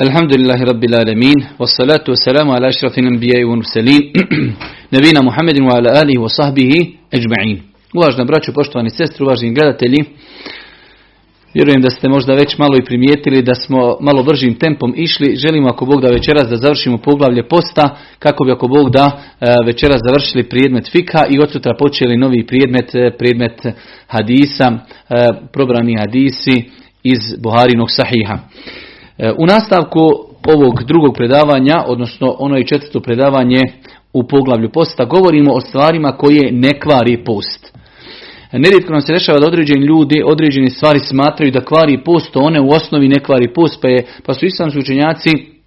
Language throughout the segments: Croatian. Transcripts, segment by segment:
Alhamdulillahi Rabbil Alamin Wassalatu wassalamu ala ašrafin anbiya i unursalin Nabina Muhammedin wa ala alihi wa sahbihi ajma'in Uvažna braćo, poštovani sestri, uvaženi gledatelji Vjerujem da ste možda već malo i primijetili da smo malo bržim tempom išli. Želimo ako Bog da večeras da završimo poglavlje posta, kako bi ako Bog da e, večeras završili prijedmet fika i od sutra počeli novi prijedmet, e, prijedmet hadisa, e, probrani hadisi iz Buharinog sahiha. U nastavku ovog drugog predavanja, odnosno ono je četvrto predavanje u poglavlju posta, govorimo o stvarima koje ne kvari post. Nerijetko nam se dešava da određeni ljudi određene stvari smatraju da kvari post, one u osnovi ne kvari post, pa, je, pa su islamski učenjaci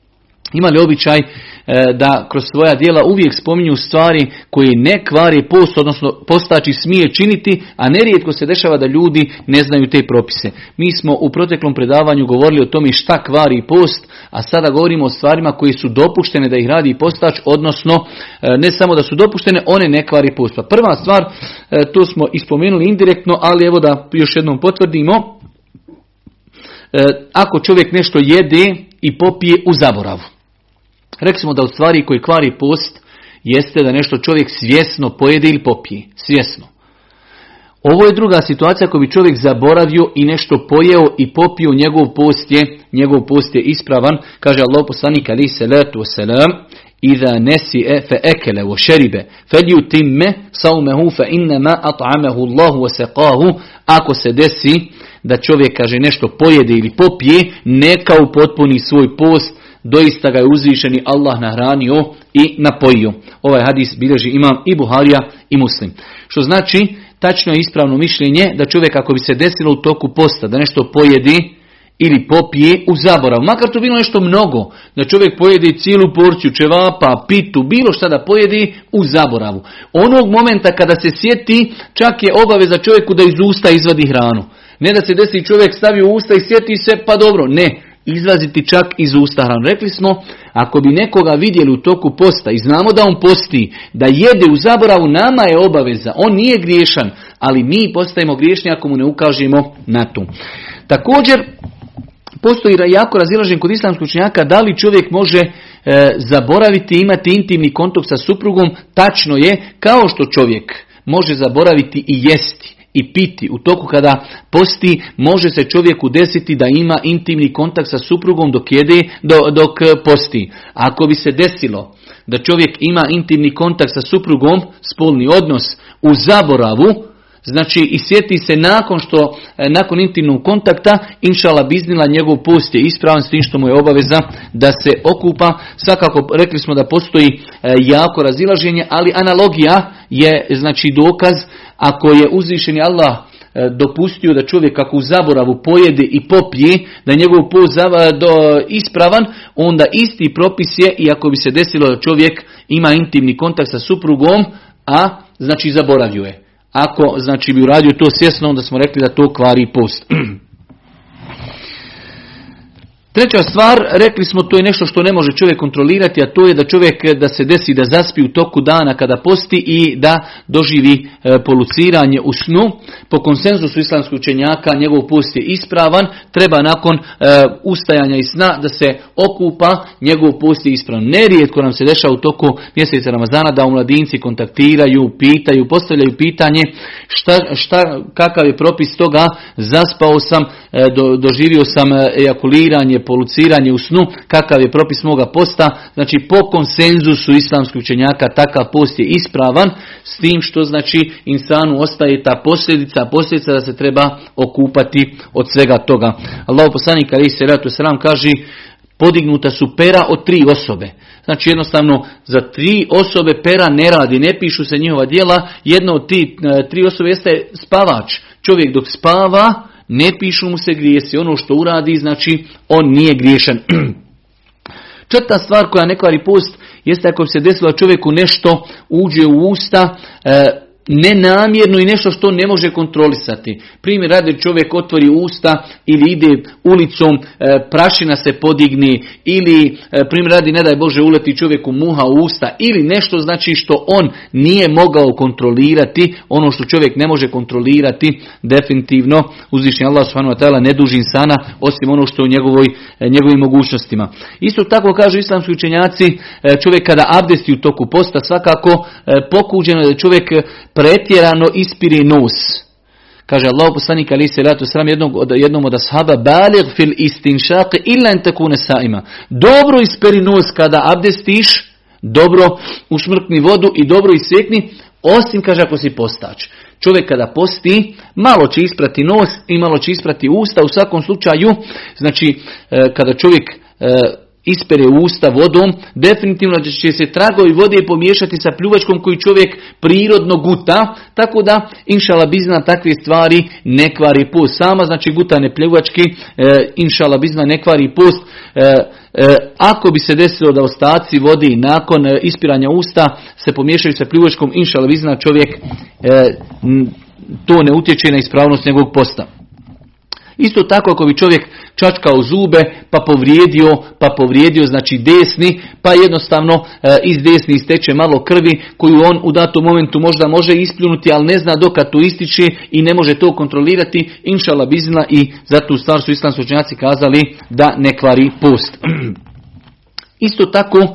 imali običaj e, da kroz svoja dijela uvijek spominju stvari koje ne kvari post, odnosno postači smije činiti, a nerijetko se dešava da ljudi ne znaju te propise. Mi smo u proteklom predavanju govorili o tome šta kvari post, a sada govorimo o stvarima koje su dopuštene da ih radi postač, odnosno e, ne samo da su dopuštene, one ne kvari post. Pa prva stvar, e, to smo ispomenuli indirektno, ali evo da još jednom potvrdimo, ako čovjek nešto jede i popije u zaboravu. Rekli da u stvari koji kvari post jeste da nešto čovjek svjesno pojede ili popije. Svjesno. Ovo je druga situacija koju bi čovjek zaboravio i nešto pojeo i popio, njegov post je, njegov post je ispravan. Kaže Allah poslanik ali salatu wasalam, Iza nesi e fe ekele o šeribe, felju timme saumehu fe innama at'amehu Allahu wa Ako se desi da čovjek kaže nešto pojede ili popije, neka upotpuni svoj post, doista ga je uzvišeni Allah nahranio i napojio. Ovaj hadis bilježi imam i Buharija i Muslim. Što znači, tačno je ispravno mišljenje da čovjek ako bi se desilo u toku posta, da nešto pojedi ili popije u zaborav, makar to bilo nešto mnogo, da čovjek pojedi cijelu porciju čevapa, pitu, bilo šta da pojedi u zaboravu. Onog momenta kada se sjeti, čak je obaveza čovjeku da iz usta izvadi hranu. Ne da se desi čovjek stavi u usta i sjeti se, pa dobro, ne izlaziti čak iz usta. Rekli smo, ako bi nekoga vidjeli u toku posta i znamo da on posti, da jede u zaboravu, nama je obaveza. On nije griješan, ali mi postajemo griješni ako mu ne ukažemo na to. Također, postoji jako razilažen kod islamskog učenjaka da li čovjek može e, zaboraviti imati intimni kontakt sa suprugom. Tačno je, kao što čovjek može zaboraviti i jesti i piti u toku kada posti, može se čovjeku desiti da ima intimni kontakt sa suprugom dok jede, dok posti. Ako bi se desilo da čovjek ima intimni kontakt sa suprugom, spolni odnos u zaboravu, Znači i sjeti se nakon što, e, nakon intimnog kontakta, inšala biznila njegov post je ispravan s tim što mu je obaveza da se okupa. Svakako rekli smo da postoji e, jako razilaženje, ali analogija je znači dokaz ako je uzvišeni Allah e, dopustio da čovjek kako u zaboravu pojede i popije, da je njegov post ispravan, onda isti propis je i ako bi se desilo da čovjek ima intimni kontakt sa suprugom, a znači zaboravio je. Ako znači bi uradio to svjesno, onda smo rekli da to kvari post. Treća stvar, rekli smo, to je nešto što ne može čovjek kontrolirati, a to je da čovjek da se desi da zaspi u toku dana kada posti i da doživi e, poluciranje u snu. Po konsenzusu islamskog učenjaka njegov post je ispravan, treba nakon e, ustajanja i sna da se okupa, njegov post je ispravan. Nerijetko nam se dešava u toku mjeseca Ramazana da mladinci kontaktiraju, pitaju, postavljaju pitanje šta, šta, kakav je propis toga, zaspao sam, e, doživio sam ejakuliranje, poluciranje u snu, kakav je propis moga posta, znači po konsenzusu islamskih učenjaka takav post je ispravan, s tim što znači insanu ostaje ta posljedica, posljedica da se treba okupati od svega toga. Allah poslanik ali se ratu sram kaže podignuta su pera od tri osobe. Znači jednostavno za tri osobe pera ne radi, ne pišu se njihova djela, jedna od ti e, tri osobe jeste spavač. Čovjek dok spava, ne pišu mu se grijesi. Ono što uradi, znači, on nije griješan. Četvrta stvar koja ne kvari post, jeste ako se desilo čovjeku nešto uđe u usta, e, nenamjerno i nešto što ne može kontrolisati. Primjer radi čovjek otvori usta ili ide ulicom, e, prašina se podigni ili e, primjer radi ne daj Bože uleti čovjeku muha u usta ili nešto znači što on nije mogao kontrolirati, ono što čovjek ne može kontrolirati, definitivno uzvišnji Allah subhanahu ta'ala ne duži insana osim ono što je u njegovoj, e, njegovim mogućnostima. Isto tako kažu islamski učenjaci, čovjek kada abdesti u toku posta svakako pokuđeno je da čovjek pretjerano ispiri nos. Kaže Allah poslanik ali se ratu sram jednog od jednom od ashaba baligh fil istinshaq illa an takuna saima. Dobro isperi nos kada abdestiš, dobro ušmrkni vodu i dobro isekni, osim kaže ako si postač. Čovjek kada posti, malo će isprati nos i malo će isprati usta. U svakom slučaju, znači e, kada čovjek e, ispere usta vodom, definitivno će se tragovi vode pomiješati sa pljuvačkom koji čovjek prirodno guta, tako da inšala bizna takve stvari ne kvari post. Sama znači gutane pljuvački, e, inšala bizna ne kvari post. E, e, ako bi se desilo da ostaci vodi nakon e, ispiranja usta se pomiješaju sa pljuvačkom, inšala bizna čovjek to ne utječe na ispravnost njegovog posta. Isto tako ako bi čovjek čačkao zube pa povrijedio, pa povrijedio znači desni, pa jednostavno e, iz desni isteče malo krvi koju on u datom momentu možda može ispljunuti, ali ne zna dokad to ističe i ne može to kontrolirati, inšala bizna i zato u stvar su islamski učenjaci kazali da ne kvari post. Isto tako e,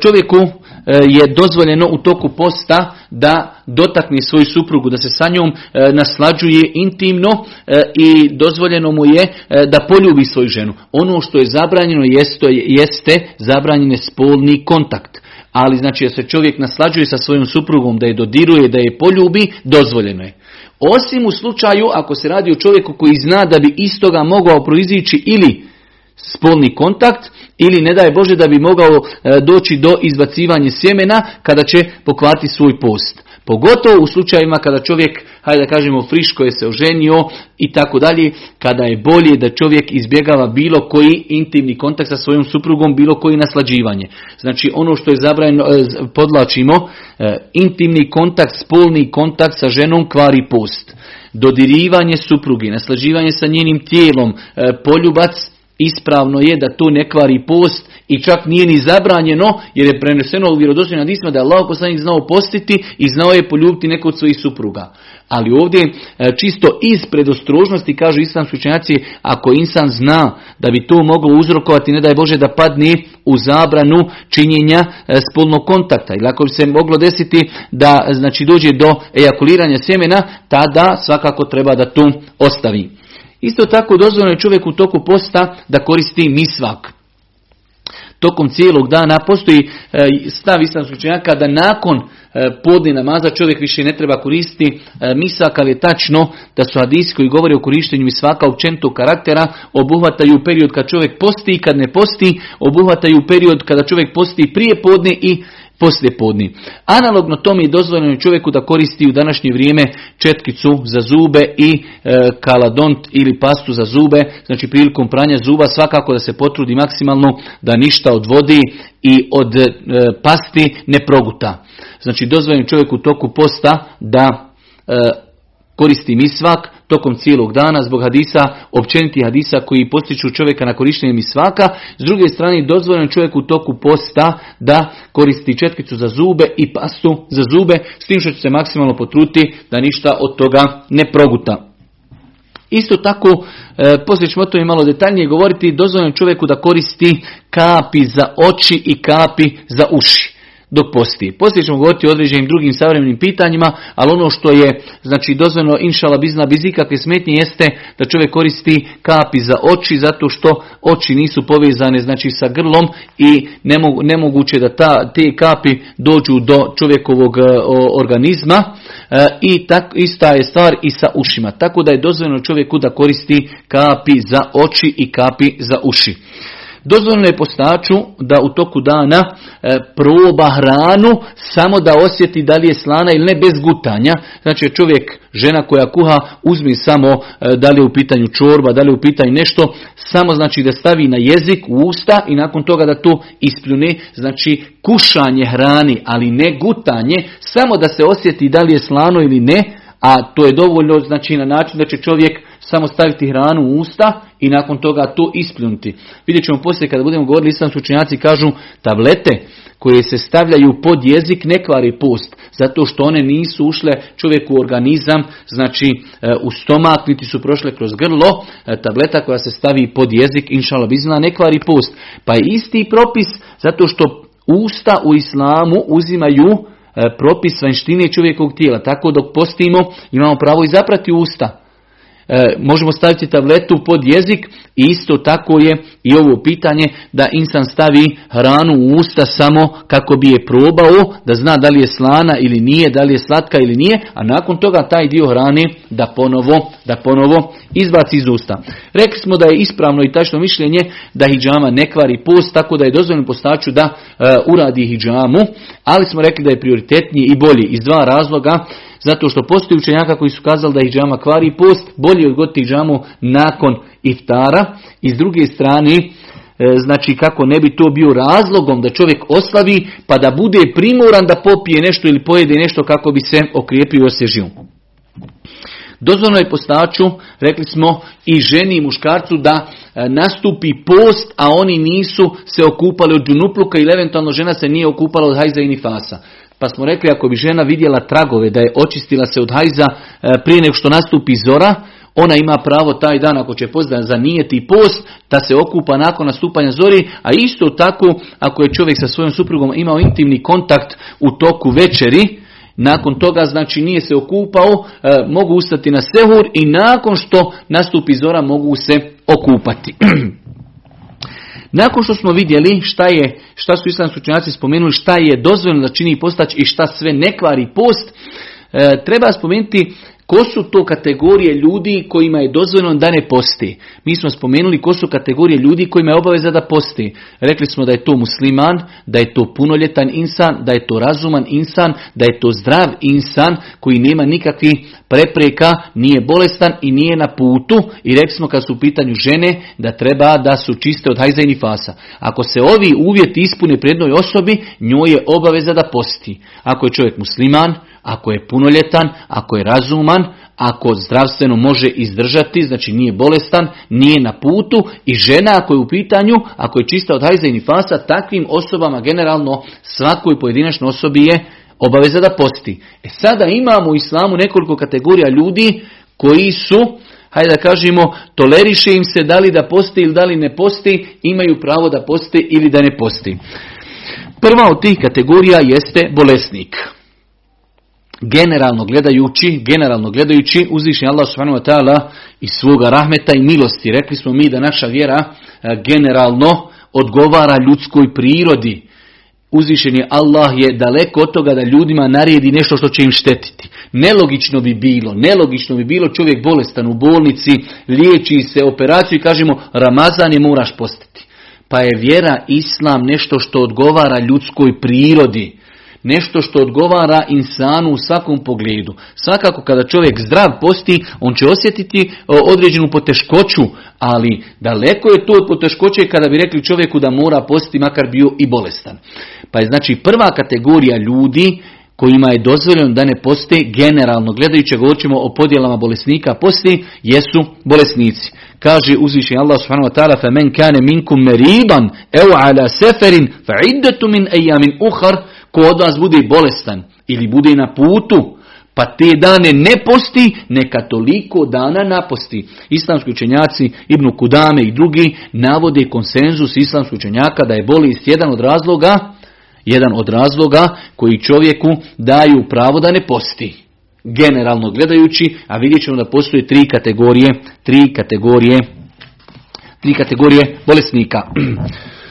čovjeku je dozvoljeno u toku posta da dotakne svoju suprugu, da se sa njom e, naslađuje intimno e, i dozvoljeno mu je da poljubi svoju ženu. Ono što je zabranjeno jeste, jeste zabranjene spolni kontakt. Ali znači da se čovjek naslađuje sa svojom suprugom, da je dodiruje, da je poljubi, dozvoljeno je. Osim u slučaju ako se radi o čovjeku koji zna da bi iz toga mogao proizići ili spolni kontakt ili ne daj Bože da bi mogao e, doći do izbacivanja sjemena kada će pokvati svoj post. Pogotovo u slučajevima kada čovjek, hajde da kažemo, friško je se oženio i tako dalje, kada je bolje da čovjek izbjegava bilo koji intimni kontakt sa svojom suprugom, bilo koji naslađivanje. Znači ono što je zabranjeno, e, podlačimo, e, intimni kontakt, spolni kontakt sa ženom kvari post. Dodirivanje supruge, naslađivanje sa njenim tijelom, poljubac, ispravno je da to ne kvari post i čak nije ni zabranjeno jer je preneseno u vjerodostojnim hadisma da je Allah poslanik znao postiti i znao je poljubiti neko od svojih supruga. Ali ovdje e, čisto iz predostrožnosti kažu islamski učenjaci ako insan zna da bi to moglo uzrokovati ne daj Bože da padne u zabranu činjenja e, spolnog kontakta ili ako bi se moglo desiti da znači dođe do ejakuliranja sjemena tada svakako treba da to ostavi. Isto tako dozvoljeno je čovjek u toku posta da koristi misvak. Tokom cijelog dana postoji e, stav islamskog učenjaka da nakon e, podne namaza čovjek više ne treba koristiti e, misvak, ali je tačno da su hadisi koji govore o korištenju misvaka općenitog karaktera obuhvataju period kad čovjek posti i kad ne posti, obuhvataju period kada čovjek posti prije podne i poslije podni. Analogno tome je dozvoljeno čovjeku da koristi u današnje vrijeme četkicu za zube i e, kaladont ili pastu za zube, znači prilikom pranja zuba svakako da se potrudi maksimalno da ništa od vodi i od e, pasti ne proguta. Znači dozvoljeno čovjeku u toku posta da e, koristi misvak tokom cijelog dana zbog hadisa, općeniti hadisa koji postiču čovjeka na korištenje misvaka. S druge strane, dozvoljeno čovjeku u toku posta da koristi četkicu za zube i pastu za zube, s tim što će se maksimalno potruti da ništa od toga ne proguta. Isto tako, e, poslije ćemo o tome malo detaljnije govoriti, dozvoljeno čovjeku da koristi kapi za oči i kapi za uši dok posti. Poslije ćemo govoriti o određenim drugim savremenim pitanjima, ali ono što je znači dozvoljeno inšala bizna bez ikakve smetnje jeste da čovjek koristi kapi za oči zato što oči nisu povezane znači sa grlom i nemoguće da ta, te kapi dođu do čovjekovog e, organizma e, i tak, ista je stvar i sa ušima. Tako da je dozvoljeno čovjeku da koristi kapi za oči i kapi za uši. Dozvoljeno je postaču da u toku dana e, proba hranu samo da osjeti da li je slana ili ne bez gutanja. Znači čovjek, žena koja kuha, uzmi samo e, da li je u pitanju čorba, da li je u pitanju nešto, samo znači da stavi na jezik, u usta i nakon toga da to ispljune. Znači kušanje hrani, ali ne gutanje, samo da se osjeti da li je slano ili ne, a to je dovoljno znači na način da će čovjek samo staviti hranu u usta i nakon toga to ispljunuti. Vidjet ćemo poslije kada budemo govorili, islamski učenjaci kažu tablete koje se stavljaju pod jezik ne kvari post, zato što one nisu ušle čovjeku u organizam, znači e, u stomak, niti su prošle kroz grlo, e, tableta koja se stavi pod jezik, inšala bizna, ne kvari post. Pa je isti propis, zato što usta u islamu uzimaju e, propis vanštine čovjekovog tijela. Tako dok postimo imamo pravo i zaprati usta. E, možemo staviti tabletu pod jezik i isto tako je i ovo pitanje da insan stavi hranu u usta samo kako bi je probao, da zna da li je slana ili nije, da li je slatka ili nije, a nakon toga taj dio hrane da ponovo, da ponovo izbaci iz usta. Rekli smo da je ispravno i tačno mišljenje da hijjama ne kvari post, tako da je dozvoljeno postaču da e, uradi hijjamu, ali smo rekli da je prioritetniji i bolji iz dva razloga. Zato što postoji učenjaka koji su kazali da hijjama kvari post, bolje odgoditi hijjamu nakon iftara. I s druge strane, e, znači kako ne bi to bio razlogom da čovjek oslavi, pa da bude primoran da popije nešto ili pojede nešto kako bi se okrijepio i osježio. Dozvoljno je postaču, rekli smo, i ženi i muškarcu da e, nastupi post, a oni nisu se okupali od džunupluka ili eventualno žena se nije okupala od hajza i nifasa. Pa smo rekli ako bi žena vidjela tragove da je očistila se od hajza e, prije nego što nastupi zora, ona ima pravo taj dan ako će za zanijeti post da se okupa nakon nastupanja zori, a isto tako ako je čovjek sa svojom suprugom imao intimni kontakt u toku večeri, nakon toga znači nije se okupao, e, mogu ustati na sehur i nakon što nastupi zora mogu se okupati. Nakon što smo vidjeli šta je, šta su islamski učenjaci spomenuli, šta je dozvoljeno da čini postać i šta sve ne kvari post, e, treba spomenuti Ko su to kategorije ljudi kojima je dozvoljeno da ne posti? Mi smo spomenuli ko su kategorije ljudi kojima je obaveza da posti. Rekli smo da je to musliman, da je to punoljetan insan, da je to razuman insan, da je to zdrav insan koji nema nikakvih prepreka, nije bolestan i nije na putu. I rekli smo kad su u pitanju žene da treba da su čiste od hajza i nifasa. Ako se ovi uvjeti ispune jednoj osobi, njoj je obaveza da posti. Ako je čovjek musliman, ako je punoljetan, ako je razuman, ako zdravstveno može izdržati, znači nije bolestan, nije na putu i žena ako je u pitanju, ako je čista od hajza i nifasa, takvim osobama generalno svakoj pojedinačnoj osobi je obaveza da posti. E sada imamo u islamu nekoliko kategorija ljudi koji su, hajde da kažemo, toleriše im se da li da posti ili da li ne posti, imaju pravo da posti ili da ne posti. Prva od tih kategorija jeste bolesnik generalno gledajući, generalno gledajući, uzvišnji Allah subhanahu wa ta'ala iz svoga rahmeta i milosti. Rekli smo mi da naša vjera e, generalno odgovara ljudskoj prirodi. Uzvišeni Allah je daleko od toga da ljudima naredi nešto što će im štetiti. Nelogično bi bilo, nelogično bi bilo čovjek bolestan u bolnici, liječi se operaciju i kažemo Ramazan je moraš postati. Pa je vjera Islam nešto što odgovara ljudskoj prirodi nešto što odgovara insanu u svakom pogledu. Svakako kada čovjek zdrav posti, on će osjetiti e, određenu poteškoću, ali daleko je to od poteškoće kada bi rekli čovjeku da mora posti makar bio i bolestan. Pa je znači prva kategorija ljudi kojima je dozvoljeno da ne poste generalno gledajući govorimo o podjelama bolesnika posti jesu bolesnici kaže uzvišeni Allah subhanahu wa ta'ala fa men kane minkum meriban ev ala seferin fa iddatu min ejamin uhar Ko od vas bude bolestan ili bude na putu, pa te dane ne posti, neka toliko dana naposti. Islamski učenjaci Ibnu Kudame i drugi navode konsenzus islamskih učenjaka da je bolest jedan od razloga, jedan od razloga koji čovjeku daju pravo da ne posti. Generalno gledajući, a vidjet ćemo da postoje tri kategorije, tri kategorije, tri kategorije bolesnika.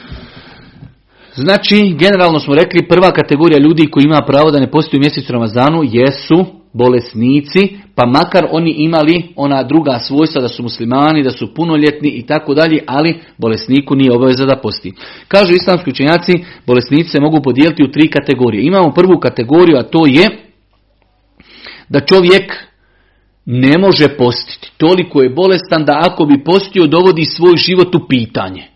Znači, generalno smo rekli, prva kategorija ljudi koji ima pravo da ne postoji u mjesecu Ramazanu jesu bolesnici, pa makar oni imali ona druga svojstva da su muslimani, da su punoljetni i tako dalje, ali bolesniku nije obaveza da posti. Kažu islamski učenjaci, bolesnici se mogu podijeliti u tri kategorije. Imamo prvu kategoriju, a to je da čovjek ne može postiti. Toliko je bolestan da ako bi postio dovodi svoj život u pitanje.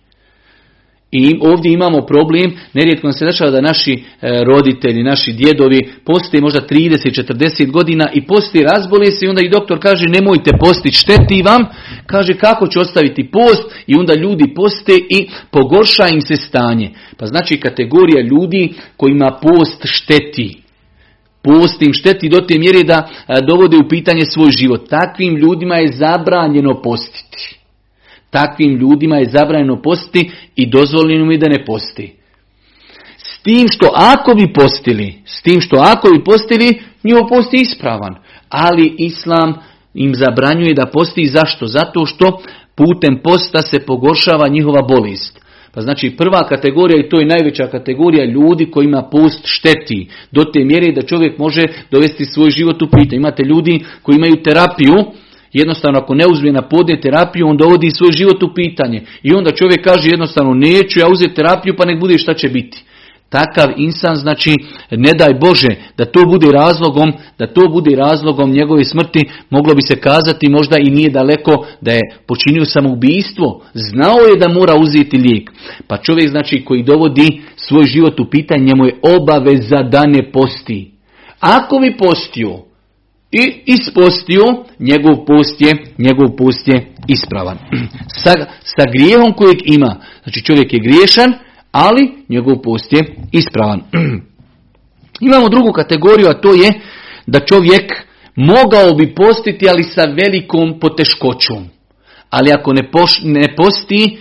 I ovdje imamo problem, nerijetko se dešava da naši e, roditelji, naši djedovi postoje možda 30-40 godina i posti razboli se i onda i doktor kaže nemojte postiti, šteti vam. Kaže kako će ostaviti post i onda ljudi poste i pogorša im se stanje. Pa znači kategorija ljudi kojima post šteti. Post im šteti do te mjere da e, dovode u pitanje svoj život. Takvim ljudima je zabranjeno postiti. Takvim ljudima je zabranjeno postiti i dozvoljeno mi da ne posti. S tim što ako bi postili, s tim što ako bi postili, njihov post je ispravan. Ali Islam im zabranjuje da posti. Zašto? Zato što putem posta se pogoršava njihova bolest. Pa znači prva kategorija i to je najveća kategorija ljudi kojima post šteti. Do te mjere da čovjek može dovesti svoj život u pitanje. Imate ljudi koji imaju terapiju, Jednostavno ako ne uzme na podne terapiju, on dovodi svoj život u pitanje. I onda čovjek kaže jednostavno neću ja uzeti terapiju pa nek bude šta će biti. Takav insan znači ne daj Bože da to bude razlogom, da to bude razlogom njegove smrti, moglo bi se kazati možda i nije daleko da je počinio samoubistvo, znao je da mora uzeti lijek. Pa čovjek znači koji dovodi svoj život u pitanje, njemu je obaveza da ne posti. Ako bi postio, i ispostio, njegov post je, njegov post je ispravan. Sa, sa grijehom kojeg ima, znači čovjek je griješan, ali njegov post je ispravan. Imamo drugu kategoriju, a to je da čovjek mogao bi postiti, ali sa velikom poteškoćom. Ali ako ne, poš, ne posti,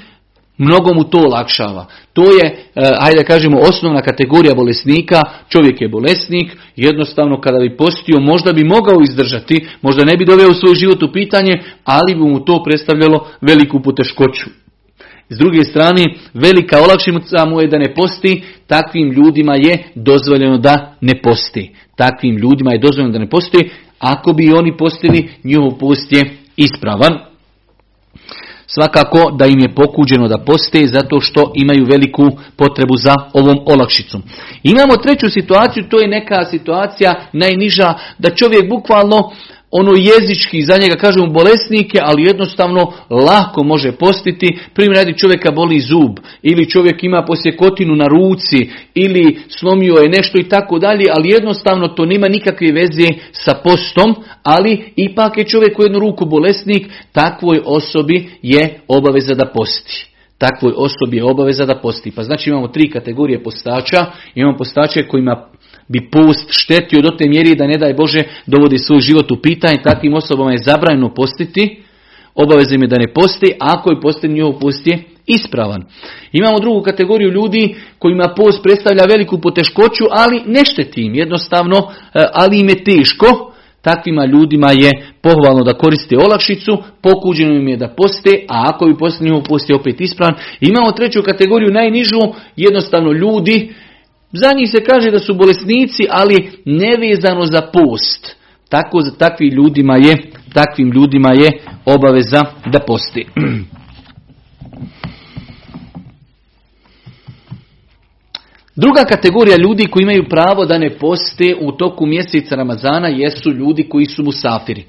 Mnogo mu to olakšava. To je, eh, ajde da kažemo, osnovna kategorija bolesnika. Čovjek je bolesnik, jednostavno kada bi postio, možda bi mogao izdržati, možda ne bi doveo svoj život u pitanje, ali bi mu to predstavljalo veliku poteškoću. S druge strane, velika olakšica mu je da ne posti, takvim ljudima je dozvoljeno da ne posti. Takvim ljudima je dozvoljeno da ne posti, ako bi oni postili, njihov post je ispravan. Svakako da im je pokuđeno da poste zato što imaju veliku potrebu za ovom olakšicom. Imamo treću situaciju, to je neka situacija najniža da čovjek bukvalno ono jezički, za njega kažemo bolesnike, ali jednostavno lako može postiti. Primjer radi čovjeka boli zub, ili čovjek ima posjekotinu na ruci, ili slomio je nešto i tako dalje, ali jednostavno to nema nikakve veze sa postom, ali ipak je čovjek u jednu ruku bolesnik, takvoj osobi je obaveza da posti takvoj osobi je obaveza da posti. Pa znači imamo tri kategorije postača. Imamo postače kojima bi post štetio do te mjeri da ne daj Bože dovodi svoj život u pitanje. Takvim osobama je zabranjeno postiti. Obaveza im je da ne posti. A ako je posti njihov post je ispravan. Imamo drugu kategoriju ljudi kojima post predstavlja veliku poteškoću, ali ne šteti im jednostavno, e, ali im je teško. Takvima ljudima je pohvalno da koriste olakšicu, pokuđeno im je da poste, a ako bi poste njihov post opet ispravan. Imamo treću kategoriju, najnižu, jednostavno ljudi za njih se kaže da su bolesnici, ali nevezano za post. Tako za takvim ljudima je, takvim ljudima je obaveza da posti. Druga kategorija ljudi koji imaju pravo da ne poste u toku mjeseca Ramazana jesu ljudi koji su musafiri.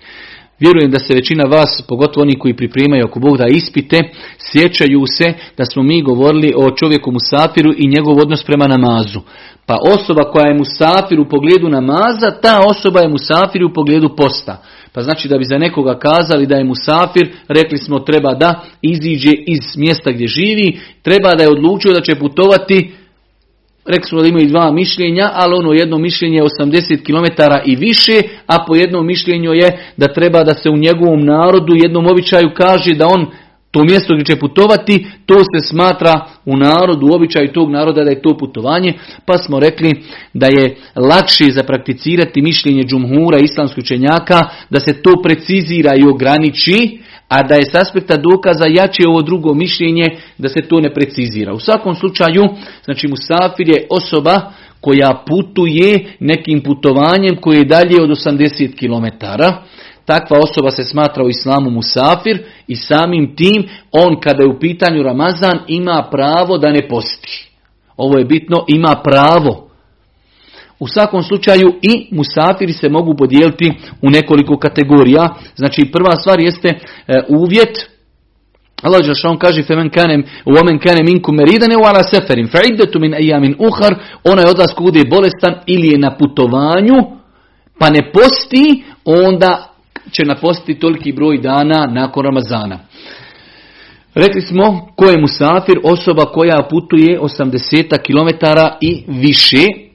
Vjerujem da se većina vas, pogotovo oni koji pripremaju ako Bog da ispite, sjećaju se da smo mi govorili o čovjeku Musafiru i njegov odnos prema namazu. Pa osoba koja je Musafir u pogledu namaza, ta osoba je Musafir u pogledu posta. Pa znači da bi za nekoga kazali da je Musafir, rekli smo treba da iziđe iz mjesta gdje živi, treba da je odlučio da će putovati Rekli smo da imaju dva mišljenja, ali ono jedno mišljenje je 80 km i više, a po jednom mišljenju je da treba da se u njegovom narodu, jednom običaju kaže da on to mjesto gdje će putovati, to se smatra u narodu, u običaju tog naroda da je to putovanje, pa smo rekli da je lakše zaprakticirati mišljenje džumhura islamskih učenjaka, da se to precizira i ograniči, a da je s aspekta dokaza jače ovo drugo mišljenje da se to ne precizira. U svakom slučaju, znači musafir je osoba koja putuje nekim putovanjem koje je dalje od 80 km. Takva osoba se smatra u islamu musafir i samim tim on kada je u pitanju Ramazan ima pravo da ne posti. Ovo je bitno, ima pravo. U svakom slučaju i musafiri se mogu podijeliti u nekoliko kategorija. Znači prva stvar jeste e, uvjet Allah Đelšan kaže femen kanem omen kane minkum meridan u ala seferin fa min ayamin ukhar ona je od vas ko bolestan ili je na putovanju pa ne posti onda će napostiti toliki broj dana nakon Ramazana. Rekli smo ko je musafir, osoba koja putuje 80 km i više,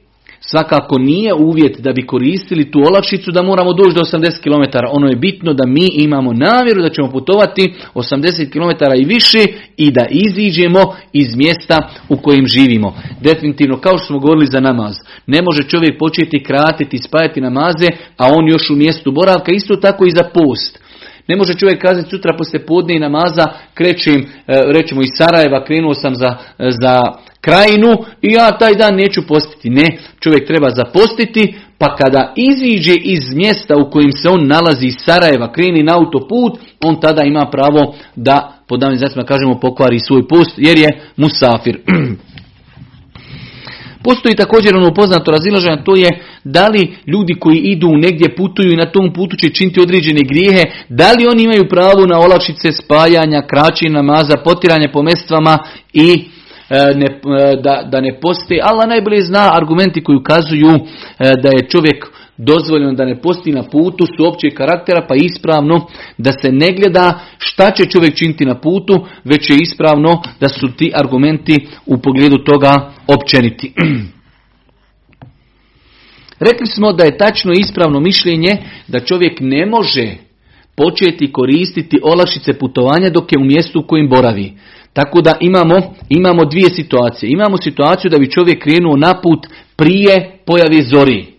Svakako nije uvjet da bi koristili tu olakšicu da moramo doći do 80 km. Ono je bitno da mi imamo namjeru da ćemo putovati 80 km i više i da iziđemo iz mjesta u kojim živimo. Definitivno, kao što smo govorili za namaz, ne može čovjek početi kratiti, spajati namaze, a on još u mjestu boravka, isto tako i za post. Ne može čovjek kazati sutra poslije podne i namaza krećem, e, rećemo iz Sarajeva, krenuo sam za, za krajinu i ja taj dan neću postiti. Ne, čovjek treba zapostiti, pa kada iziđe iz mjesta u kojim se on nalazi iz Sarajeva, kreni na autoput, on tada ima pravo da, po davnim kažemo, pokvari svoj post, jer je musafir. Postoji također ono poznato razilaženje, to je da li ljudi koji idu negdje putuju i na tom putu će činiti određene grijehe, da li oni imaju pravo na olakšice spajanja, kraći namaza, potiranje po mestvama i E, ne, e, da, da ne postoji. Allah najbolje zna argumenti koji ukazuju e, da je čovjek dozvoljeno da ne posti na putu su opće karaktera pa ispravno da se ne gleda šta će čovjek činiti na putu već je ispravno da su ti argumenti u pogledu toga općeniti. Rekli smo da je tačno ispravno mišljenje da čovjek ne može početi koristiti olakšice putovanja dok je u mjestu u kojem boravi. Tako da imamo, imamo dvije situacije. Imamo situaciju da bi čovjek krenuo na put prije pojave zori.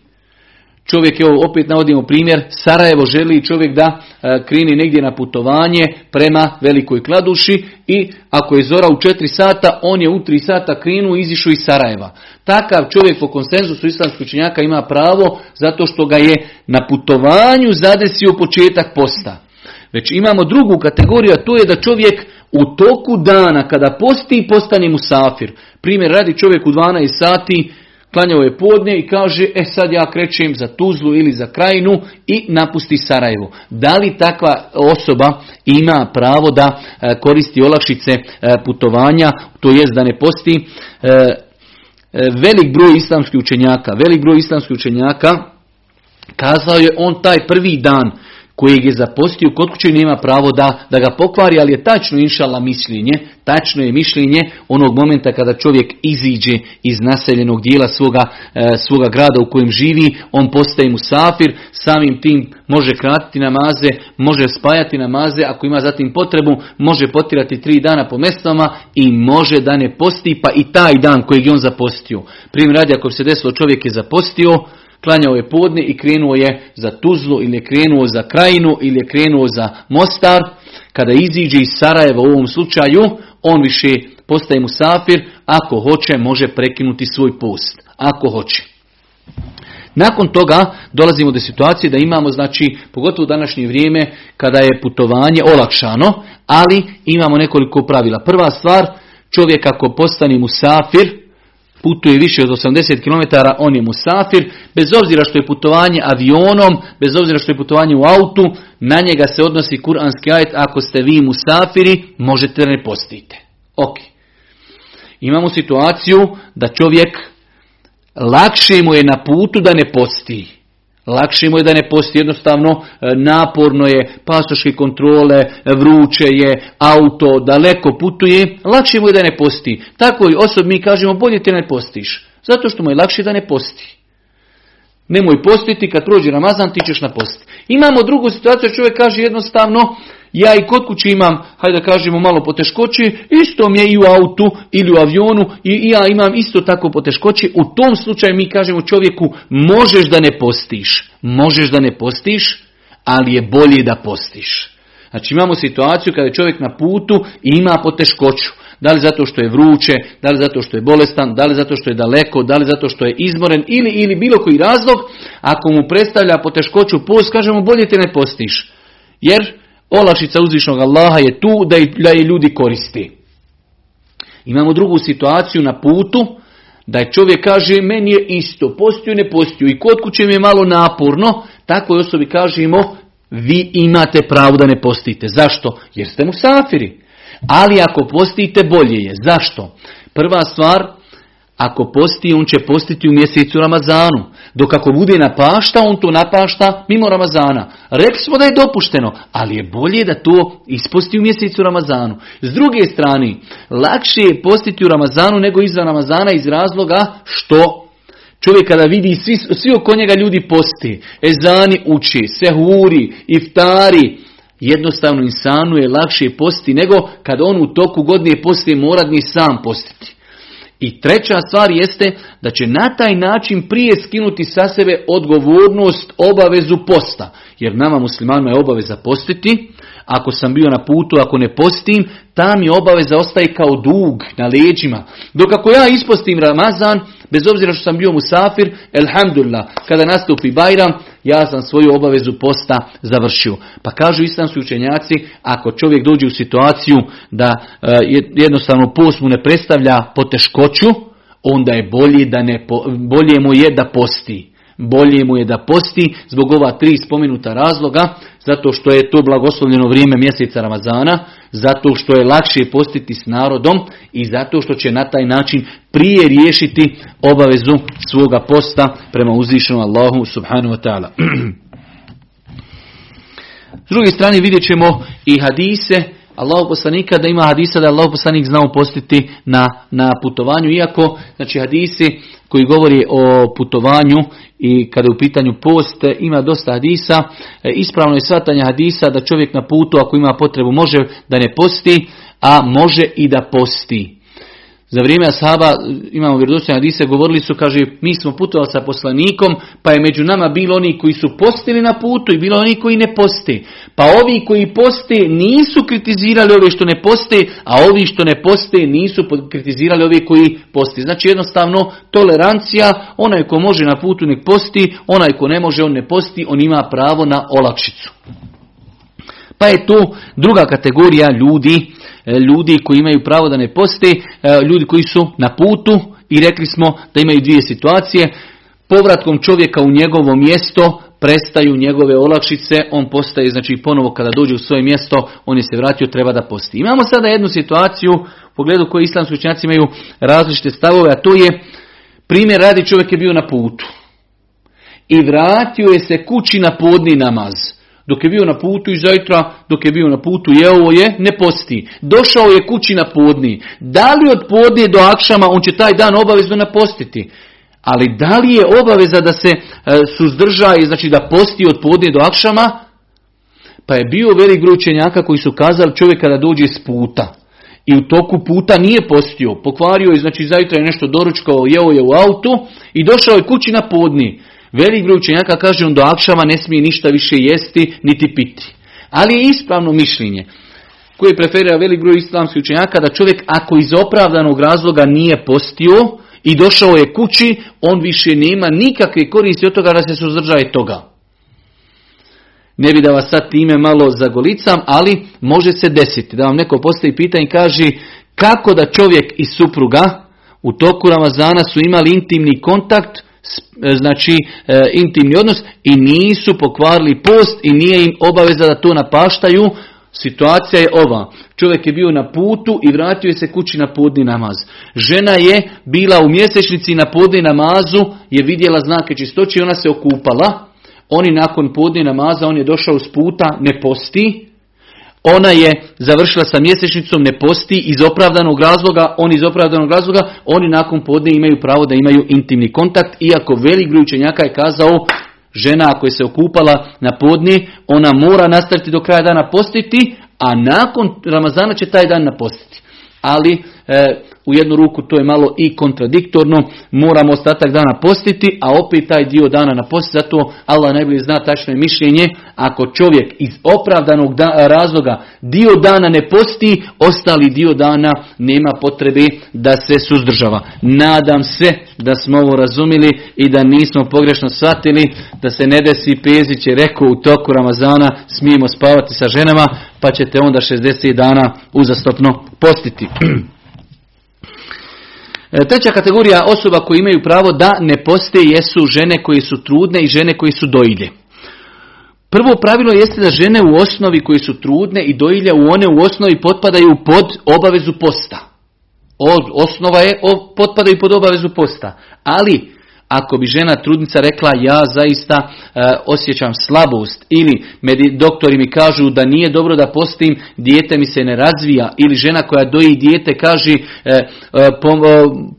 Čovjek, evo opet navodimo primjer, Sarajevo želi čovjek da e, kreni negdje na putovanje prema Velikoj Kladuši i ako je zora u 4 sata, on je u 3 sata krenuo i izišao iz Sarajeva. Takav čovjek po konsenzusu islamskih učenjaka ima pravo zato što ga je na putovanju zadesio početak posta. Već imamo drugu kategoriju, a to je da čovjek u toku dana kada posti postane musafir. Primjer radi čovjek u 12 sati, klanjao je podne i kaže, e sad ja krećem za Tuzlu ili za Krajinu i napusti Sarajevo. Da li takva osoba ima pravo da e, koristi olakšice e, putovanja, to jest da ne posti? E, velik broj islamskih učenjaka, velik broj islamskih učenjaka kazao je on taj prvi dan kojeg je zapostio kod kuće nema pravo da, da ga pokvari, ali je tačno inšala mišljenje, tačno je mišljenje onog momenta kada čovjek iziđe iz naseljenog dijela svoga, e, svoga grada u kojem živi, on postaje mu safir, samim tim može kratiti namaze, može spajati namaze, ako ima zatim potrebu, može potirati tri dana po mestama i može da ne posti, pa i taj dan kojeg je on zapostio. Primjer radi, ako se desilo čovjek je zapostio, klanjao je podne i krenuo je za Tuzlu ili je krenuo za Krajinu ili je krenuo za Mostar. Kada iziđe iz Sarajeva u ovom slučaju, on više postaje mu safir, ako hoće može prekinuti svoj post. Ako hoće. Nakon toga dolazimo do situacije da imamo, znači, pogotovo u današnje vrijeme, kada je putovanje olakšano, ali imamo nekoliko pravila. Prva stvar, čovjek ako postane mu safir, putuje više od 80 km, on je musafir, bez obzira što je putovanje avionom, bez obzira što je putovanje u autu, na njega se odnosi kuranski ajet, ako ste vi musafiri, možete da ne postite. Ok. Imamo situaciju da čovjek lakše mu je na putu da ne posti. Lakše mu je da ne posti, jednostavno e, naporno je, pasoške kontrole, vruće je, auto, daleko putuje, lakše mu je da ne posti. Tako i osobi mi kažemo bolje te ne postiš, zato što mu je lakše da ne posti. Nemoj postiti, kad prođe Ramazan ti ćeš napostiti. Imamo drugu situaciju, čovjek kaže jednostavno, ja i kod kući imam, hajde da kažemo malo poteškoće, isto mi je i u autu ili u avionu i ja imam isto tako poteškoće. U tom slučaju mi kažemo čovjeku možeš da ne postiš, možeš da ne postiš, ali je bolje da postiš. Znači imamo situaciju kada je čovjek na putu i ima poteškoću. Da li zato što je vruće, da li zato što je bolestan, da li zato što je daleko, da li zato što je izmoren ili, ili bilo koji razlog, ako mu predstavlja poteškoću post, kažemo bolje te ne postiš. Jer olakšica uzvišnog Allaha je tu da i, da ljudi koristi. Imamo drugu situaciju na putu, da je čovjek kaže meni je isto, postiju ne postiju i kod kuće mi je malo naporno, takvoj osobi kažemo vi imate pravo da ne postite. Zašto? Jer ste mu safiri. Ali ako postite bolje je. Zašto? Prva stvar, ako posti, on će postiti u mjesecu Ramazanu. Dok ako bude napašta, on to napašta mimo Ramazana. Rekli smo da je dopušteno, ali je bolje da to isposti u mjesecu Ramazanu. S druge strane, lakše je postiti u Ramazanu nego izvan Ramazana iz razloga što Čovjek kada vidi svi, svi oko njega ljudi posti, ezani uči, sehuri, iftari, jednostavno insanu je lakše posti nego kad on u toku godine posti mora ni sam postiti. I treća stvar jeste da će na taj način prije skinuti sa sebe odgovornost, obavezu posta. Jer nama muslimanima je obaveza postiti, ako sam bio na putu, ako ne postim, ta mi obaveza ostaje kao dug na leđima. Dok ako ja ispostim Ramazan, bez obzira što sam bio musafir, elhamdulillah, kada nastupi Bajram, ja sam svoju obavezu posta završio. Pa kažu islamski učenjaci, ako čovjek dođe u situaciju da e, jednostavno post mu ne predstavlja poteškoću, onda je bolje, da ne, bolje mu je da posti. Bolje mu je da posti zbog ova tri spomenuta razloga, zato što je to blagoslovljeno vrijeme mjeseca Ramazana, zato što je lakše postiti s narodom i zato što će na taj način prije riješiti obavezu svoga posta prema uzvišenom Allahu subhanahu wa ta'ala. S druge strane vidjet ćemo i hadise Allahu poslanika da ima hadisa da je Allahu poslanik znao postiti na, na putovanju, iako znači hadisi koji govori o putovanju i kada je u pitanju post, ima dosta hadisa. E, ispravno je shvatanje hadisa da čovjek na putu ako ima potrebu može da ne posti, a može i da posti. Za vrijeme ashaba, imamo vjerodostojne hadise, govorili su, kaže, mi smo putovali sa poslanikom, pa je među nama bilo oni koji su postili na putu i bilo oni koji ne posti. Pa ovi koji poste nisu kritizirali ove što ne poste, a ovi što ne poste nisu kritizirali ove koji posti. Znači jednostavno tolerancija, onaj ko može na putu nek posti, onaj ko ne može on ne posti, on ima pravo na olakšicu. Pa je to druga kategorija ljudi, e, ljudi koji imaju pravo da ne poste, e, ljudi koji su na putu i rekli smo da imaju dvije situacije. Povratkom čovjeka u njegovo mjesto prestaju njegove olakšice, on postaje, znači ponovo kada dođe u svoje mjesto, on je se vratio, treba da posti. Imamo sada jednu situaciju u pogledu koje islamski učenjaci imaju različite stavove, a to je primjer radi čovjek je bio na putu i vratio je se kući na podni namaz. Dok je bio na putu i zajtra, dok je bio na putu, jeo je, ne posti. Došao je kući na podni. Da li od podnije do akšama on će taj dan obavezno napostiti? Ali da li je obaveza da se e, suzdrža i znači da posti od podnije do akšama? Pa je bio velik broj koji su kazali čovjek kada dođe s puta i u toku puta nije postio, pokvario je, znači zajtra je nešto doručkao, jeo je u autu i došao je kući na podni. Velik broj učenjaka kaže on do akšama ne smije ništa više jesti niti piti. Ali je ispravno mišljenje koje preferira velik broj islamskih učenjaka da čovjek ako iz opravdanog razloga nije postio i došao je kući, on više nema nikakve koristi od toga da se suzdržaje toga. Ne bi da vas sad time malo zagolicam, ali može se desiti da vam neko postavi pitanje i kaže kako da čovjek i supruga u toku Ramazana su imali intimni kontakt, znači e, intimni odnos i nisu pokvarili post i nije im obaveza da to napaštaju. Situacija je ova. Čovjek je bio na putu i vratio je se kući na podni namaz. Žena je bila u mjesečnici na podni namazu, je vidjela znake čistoće i ona se okupala. Oni nakon podni namaza, on je došao s puta, ne posti. Ona je završila sa mjesečnicom, ne posti iz opravdanog razloga, oni iz opravdanog razloga, oni nakon podne imaju pravo da imaju intimni kontakt, iako velik broj učenjaka je kazao, žena ako je se okupala na podni, ona mora nastaviti do kraja dana postiti, a nakon Ramazana će taj dan napostiti. Ali u jednu ruku to je malo i kontradiktorno, moramo ostatak dana postiti, a opet taj dio dana na post, zato Allah najbolje zna tačno mišljenje, ako čovjek iz opravdanog razloga dio dana ne posti, ostali dio dana nema potrebe da se suzdržava. Nadam se da smo ovo razumili i da nismo pogrešno shvatili, da se ne desi Pezić je rekao u toku Ramazana smijemo spavati sa ženama, pa ćete onda 60 dana uzastopno postiti. E, treća kategorija osoba koji imaju pravo da ne poste jesu žene koje su trudne i žene koje su dojilje. Prvo pravilo jeste da žene u osnovi koje su trudne i dojilje u one u osnovi potpadaju pod obavezu posta. Osnova je, potpadaju pod obavezu posta. Ali ako bi žena trudnica rekla ja zaista e, osjećam slabost ili doktori mi kažu da nije dobro da postim, dijete mi se ne razvija ili žena koja doji dijete kaže e, e,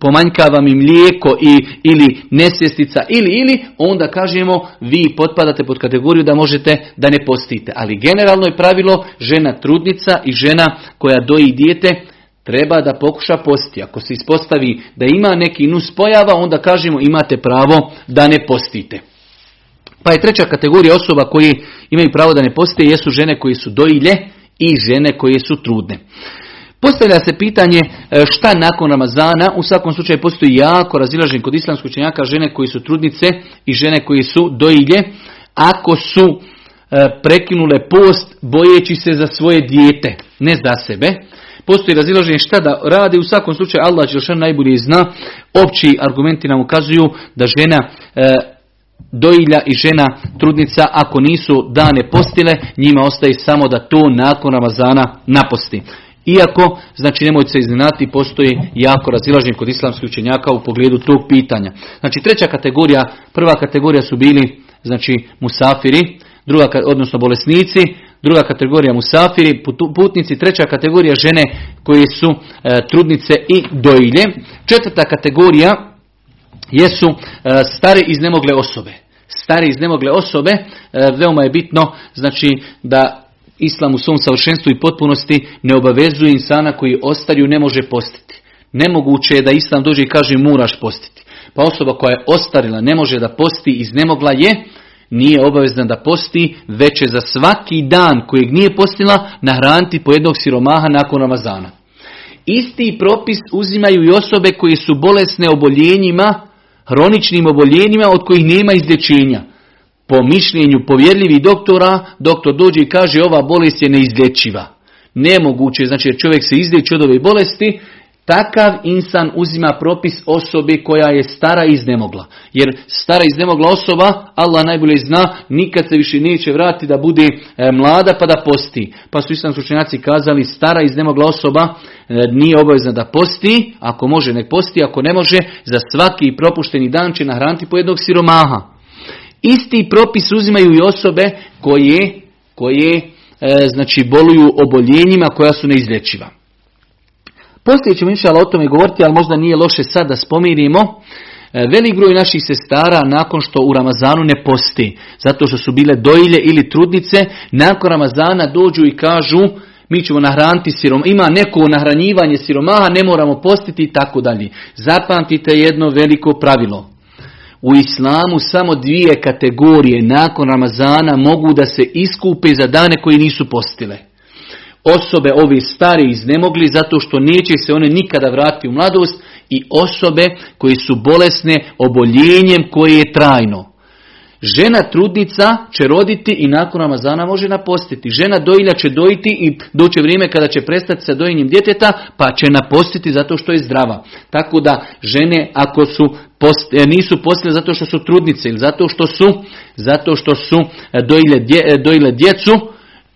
pomanjkava mi mlijeko i, ili nesvjestica ili ili onda kažemo vi potpadate pod kategoriju da možete da ne postite. Ali generalno je pravilo žena trudnica i žena koja doji dijete treba da pokuša postiti. Ako se ispostavi da ima neki nus pojava, onda kažemo imate pravo da ne postite. Pa je treća kategorija osoba koji imaju pravo da ne postite jesu žene koje su dojilje i žene koje su trudne. Postavlja se pitanje e, šta nakon Ramazana, u svakom slučaju postoji jako razilažen kod islamskog učenjaka žene koji su trudnice i žene koji su dojilje, ako su e, prekinule post bojeći se za svoje dijete, ne za sebe, Postoji razilaženje šta da radi, u svakom slučaju Allah Đelšan najbolje zna. Opći argumenti nam ukazuju da žena e, dojilja i žena trudnica ako nisu dane postile, njima ostaje samo da to nakon Ramazana naposti. Iako, znači nemojte se iznenati, postoji jako razilaženje kod islamskih učenjaka u pogledu tog pitanja. Znači treća kategorija, prva kategorija su bili znači musafiri, druga, odnosno bolesnici, druga kategorija musafiri, putnici, treća kategorija žene koje su e, trudnice i dojilje. Četvrta kategorija jesu e, stare iznemogle osobe. Stare iznemogle osobe, e, veoma je bitno znači da Islam u svom savršenstvu i potpunosti ne obavezuje insana koji ostariju ne može postiti. Nemoguće je da Islam dođe i kaže moraš postiti. Pa osoba koja je ostarila ne može da posti iznemogla je nije obavezna da posti, već je za svaki dan kojeg nije postila nahraniti po jednog siromaha nakon Ramazana. Isti propis uzimaju i osobe koje su bolesne oboljenjima, hroničnim oboljenjima od kojih nema izlječenja. Po mišljenju povjerljivih doktora, doktor dođe i kaže ova bolest je neizlječiva. Nemoguće, znači čovjek se izlječi od ove bolesti, Takav insan uzima propis osobe koja je stara iznemogla. Jer stara iznemogla osoba, Allah najbolje zna, nikad se više neće vratiti da bude e, mlada pa da posti. Pa su islamski učenjaci kazali, stara iznemogla osoba e, nije obavezna da posti, ako može nek posti, ako ne može, za svaki propušteni dan će nahraniti po jednog siromaha. Isti propis uzimaju i osobe koje, koje e, znači boluju oboljenjima koja su neizlječiva. Poslije ćemo inšala o tome govoriti, ali možda nije loše sad da spomirimo. E, velik broj naših sestara nakon što u Ramazanu ne posti, zato što su bile dojilje ili trudnice, nakon Ramazana dođu i kažu mi ćemo nahraniti sirom, ima neko nahranjivanje siromaha, ne moramo postiti i tako dalje. Zapamtite jedno veliko pravilo. U islamu samo dvije kategorije nakon Ramazana mogu da se iskupe za dane koji nisu postile osobe ove stare iznemogli zato što neće se one nikada vratiti u mladost i osobe koji su bolesne oboljenjem koje je trajno. Žena trudnica će roditi i nakon Ramazana može napostiti. Žena dojilja će dojiti i doće vrijeme kada će prestati sa dojenjem djeteta pa će napostiti zato što je zdrava. Tako da žene ako su post, e, nisu postile zato što su trudnice ili zato što su, zato što su e, dojile, dje, dojile djecu,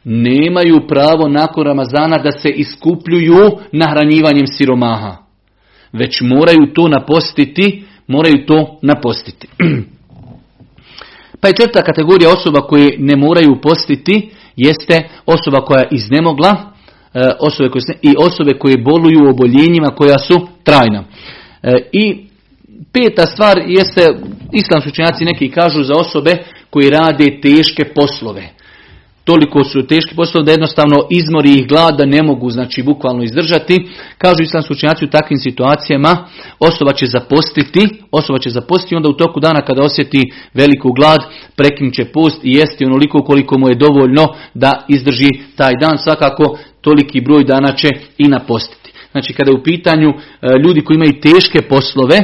nemaju pravo nakon Ramazana da se iskupljuju nahranjivanjem siromaha. Već moraju to napostiti, moraju to napostiti. pa je četvrta kategorija osoba koje ne moraju postiti jeste osoba koja je iznemogla e, osobe koje, i osobe koje boluju oboljenjima koja su trajna. E, I peta stvar jeste, islamski učenjaci neki kažu za osobe koji rade teške poslove toliko su teški poslovi da jednostavno izmori ih glad da ne mogu znači bukvalno izdržati. Kažu islamski učenjaci u takvim situacijama osoba će zapostiti, osoba će zapostiti onda u toku dana kada osjeti veliku glad prekinut će post i jesti onoliko koliko mu je dovoljno da izdrži taj dan. Svakako toliki broj dana će i napostiti. Znači kada je u pitanju e, ljudi koji imaju teške poslove,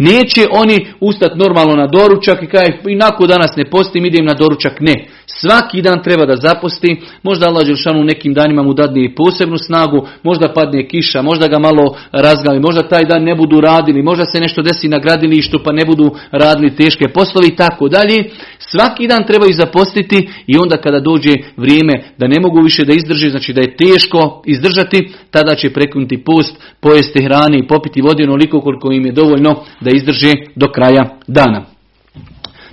Neće oni ustati normalno na doručak i kaj i nakon danas ne postim, idem na doručak. Ne. Svaki dan treba da zaposti. Možda Allah Đelšanu nekim danima mu dadne posebnu snagu, možda padne kiša, možda ga malo razgali, možda taj dan ne budu radili, možda se nešto desi na gradilištu pa ne budu radili teške poslovi i tako dalje. Svaki dan trebaju zapostiti i onda kada dođe vrijeme da ne mogu više da izdrži, znači da je teško izdržati, tada će prekinuti post, pojesti hrane i popiti vode onoliko koliko im je dovoljno da izdrže do kraja dana.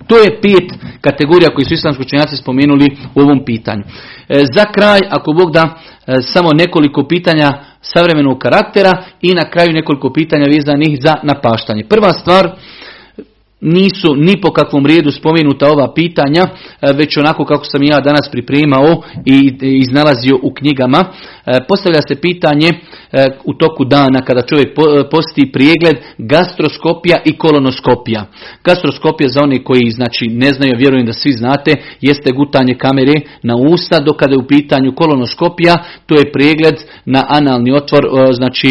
To je pet kategorija koji su islamski učenjaci spomenuli u ovom pitanju. E, za kraj, ako Bog da, e, samo nekoliko pitanja savremenog karaktera i na kraju nekoliko pitanja vezanih za napaštanje. Prva stvar, nisu ni po kakvom redu spomenuta ova pitanja, e, već onako kako sam ja danas pripremao i iznalazio u knjigama. E, postavlja se pitanje e, u toku dana kada čovjek posti prijegled gastroskopija i kolonoskopija. Gastroskopija za one koji znači ne znaju, vjerujem da svi znate, jeste gutanje kamere na usta, dok kada je u pitanju kolonoskopija, to je pregled na analni otvor, znači